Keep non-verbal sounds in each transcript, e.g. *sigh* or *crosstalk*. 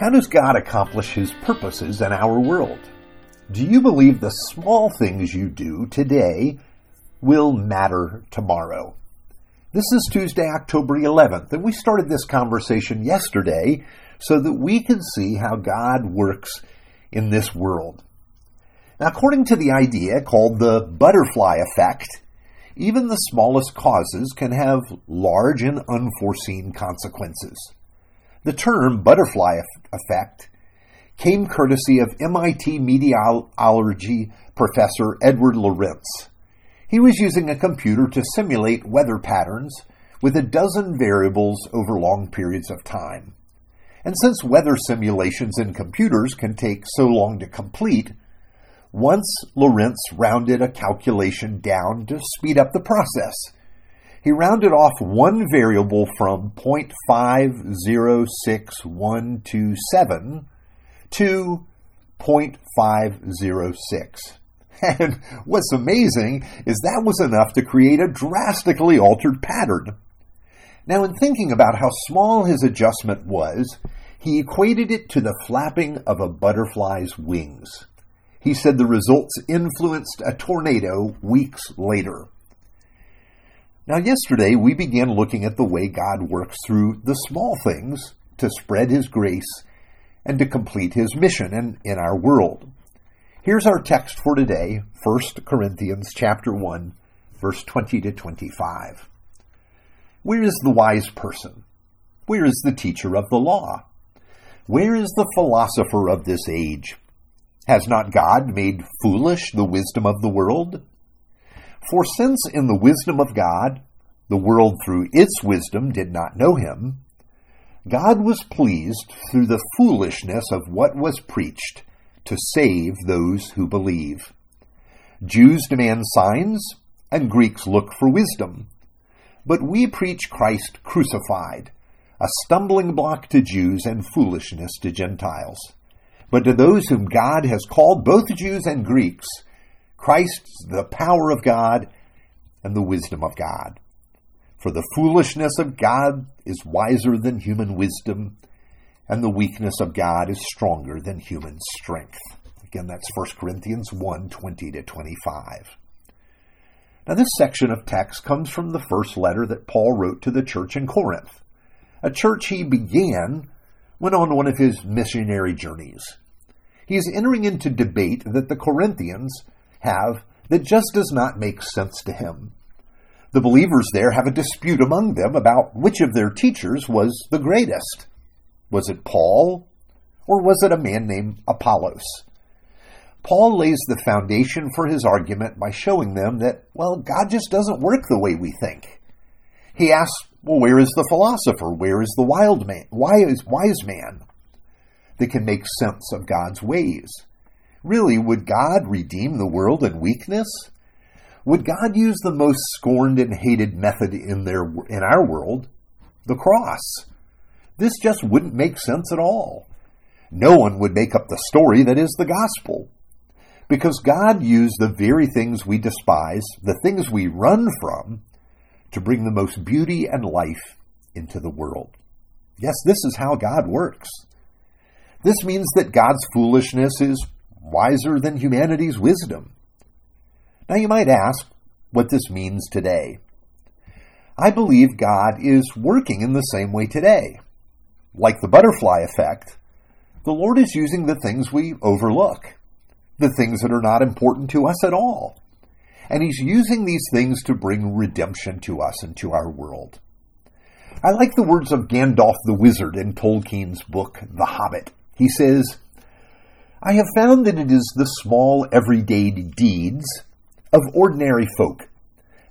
How does God accomplish His purposes in our world? Do you believe the small things you do today will matter tomorrow? This is Tuesday, October 11th, and we started this conversation yesterday so that we can see how God works in this world. Now, according to the idea called the butterfly effect, even the smallest causes can have large and unforeseen consequences. The term butterfly effect came courtesy of MIT meteorology professor Edward Lorenz. He was using a computer to simulate weather patterns with a dozen variables over long periods of time. And since weather simulations in computers can take so long to complete, once Lorenz rounded a calculation down to speed up the process he rounded off one variable from 0.506127 to 0.506. *laughs* And what's amazing is that was enough to create a drastically altered pattern. Now, in thinking about how small his adjustment was, he equated it to the flapping of a butterfly's wings. He said the results influenced a tornado weeks later. Now, yesterday we began looking at the way God works through the small things to spread His grace and to complete His mission in, in our world. Here's our text for today, 1 Corinthians chapter 1, verse 20 to 25. Where is the wise person? Where is the teacher of the law? Where is the philosopher of this age? Has not God made foolish the wisdom of the world? For since in the wisdom of God, the world through its wisdom did not know him, God was pleased through the foolishness of what was preached to save those who believe. Jews demand signs, and Greeks look for wisdom. But we preach Christ crucified, a stumbling block to Jews and foolishness to Gentiles. But to those whom God has called, both Jews and Greeks, Christ's the power of God and the wisdom of God. For the foolishness of God is wiser than human wisdom, and the weakness of God is stronger than human strength. Again, that's 1 Corinthians 1 20 to 25. Now, this section of text comes from the first letter that Paul wrote to the church in Corinth, a church he began when on one of his missionary journeys. He is entering into debate that the Corinthians have that just does not make sense to him. The believers there have a dispute among them about which of their teachers was the greatest. Was it Paul, or was it a man named Apollos? Paul lays the foundation for his argument by showing them that, well, God just doesn't work the way we think. He asks, well, where is the philosopher? Where is the wild man, Why is wise man that can make sense of God's ways? Really, would God redeem the world in weakness? Would God use the most scorned and hated method in their in our world, the cross? This just wouldn't make sense at all. No one would make up the story that is the gospel. Because God used the very things we despise, the things we run from, to bring the most beauty and life into the world. Yes, this is how God works. This means that God's foolishness is wiser than humanity's wisdom. Now you might ask what this means today. I believe God is working in the same way today. Like the butterfly effect, the Lord is using the things we overlook, the things that are not important to us at all. And He's using these things to bring redemption to us and to our world. I like the words of Gandalf the Wizard in Tolkien's book, The Hobbit. He says, I have found that it is the small, everyday deeds of ordinary folk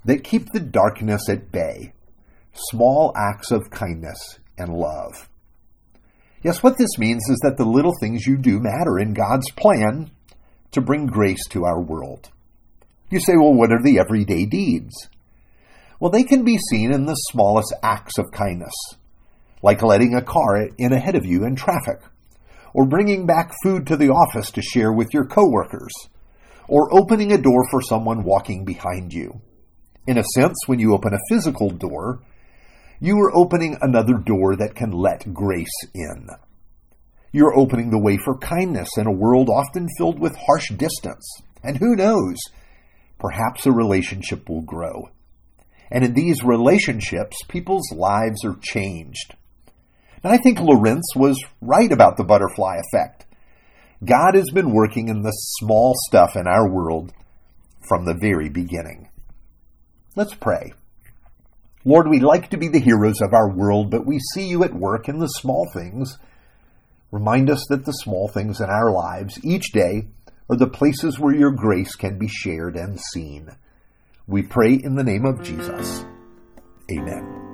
that keep the darkness at bay, small acts of kindness and love. Yes, what this means is that the little things you do matter in God's plan to bring grace to our world. You say, well, what are the everyday deeds? Well, they can be seen in the smallest acts of kindness, like letting a car in ahead of you in traffic or bringing back food to the office to share with your coworkers, or opening a door for someone walking behind you. In a sense, when you open a physical door, you are opening another door that can let grace in. You're opening the way for kindness in a world often filled with harsh distance. And who knows? Perhaps a relationship will grow. And in these relationships, people's lives are changed. And I think Lorenz was right about the butterfly effect. God has been working in the small stuff in our world from the very beginning. Let's pray. Lord, we like to be the heroes of our world, but we see you at work in the small things. Remind us that the small things in our lives each day are the places where your grace can be shared and seen. We pray in the name of Jesus. Amen.